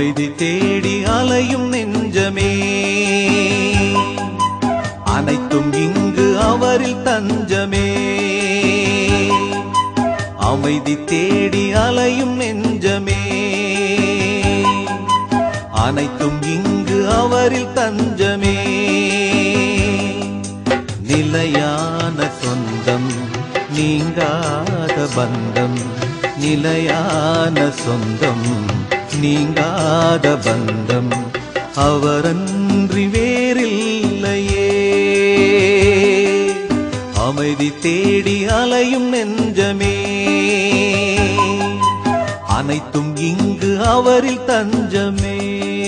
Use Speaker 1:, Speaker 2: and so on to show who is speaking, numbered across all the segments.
Speaker 1: அமைதி தேடி அலையும் நெஞ்சமே. அனைத்தும் இங்கு அவரில் தஞ்சமே. அமைதி தேடி அலையும் நெஞ்சமே. அனைத்தும் இங்கு அவரில் தஞ்சமே. நிலையான சொந்தம் நீங்காத பந்தம் நிலையான சொந்தம் நீங்காத பந்தம் அவரன்றி வேறில்லையே. அமைதி தேடி அலையும் நெஞ்சமே. அனைத்தும் இங்கு அவரில் தஞ்சமே.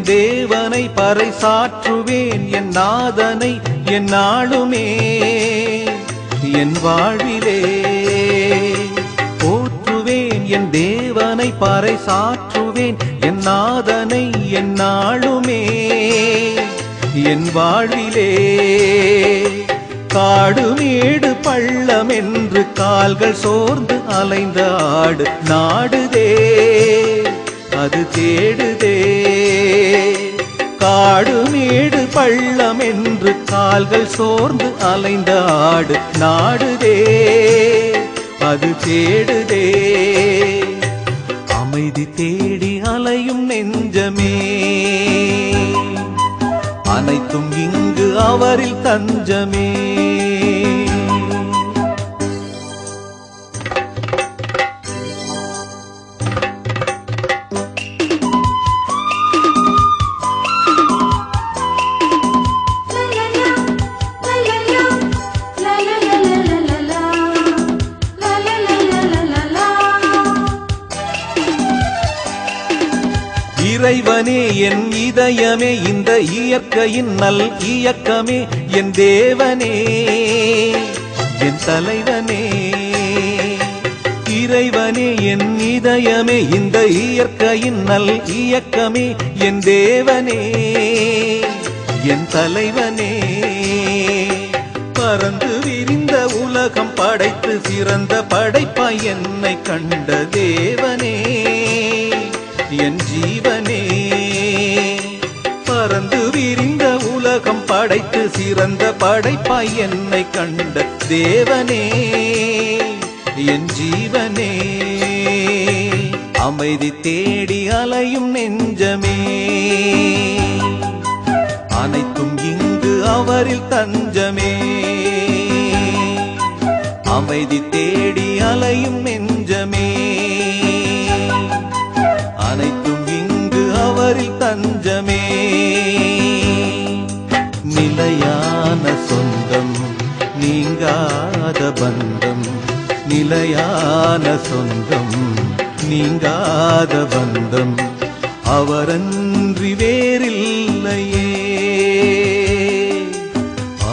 Speaker 1: என் தேவனை பறைசாற்றுவேன் என் நாதனை என் நாளுமே. என் வாழ்விலே போற்றுவேன் என் தேவனை பறைசாற்றுவேன் என் நாதனை என் நாளுமே. என் வாழ்விலே காடுமேடு பள்ளம் என்று கால்கள் சோர்ந்து அலைந்த ஆடு. நாடுதே அது தேடுதே. காடுமேடு பள்ளம் என்று கால்கள் சோர்ந்து அலைந்த ஆடு நாடுதே. அது தேடுதே. அமைதி தேடி அலையும் நெஞ்சமே. அனைத்தும் இங்கு அவரில் தஞ்சமே. இறைவனே என் இதயமே இந்த இயற்கையின் நல் இயக்கமே என் தேவனே என் தலைவனே. இறைவனே என் இதயமே இந்த இயற்கையின் நல் இயக்கமே என் தேவனே என் தலைவனே. பறந்து விரிந்த உலகம் படைத்து சிறந்த படைப்பாய் என்னை கண்ட தேவனே. என் ஜீவனே. பறந்து விரிந்த உலகம் படைத்து சிறந்த படைப்பாய் என்னை கண்ட தேவனே. என் ஜீவனே அமைதி தேடி அலையும் நெஞ்சமே. அனைத்தும் இங்கு அவரில் தஞ்சமே. அமைதி தேடி அலையும் நெஞ்சமே நிலையான சொந்தம் நீங்காத பந்தம். நிலையான சொந்தம் நீங்காத பந்தம். அவரன்றி வேறில்லையே.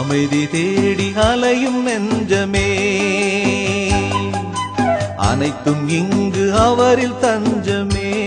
Speaker 1: அமைதி தேடி அலையும் நெஞ்சமே. அனைத்தும் இங்கு அவரில் தஞ்சமே.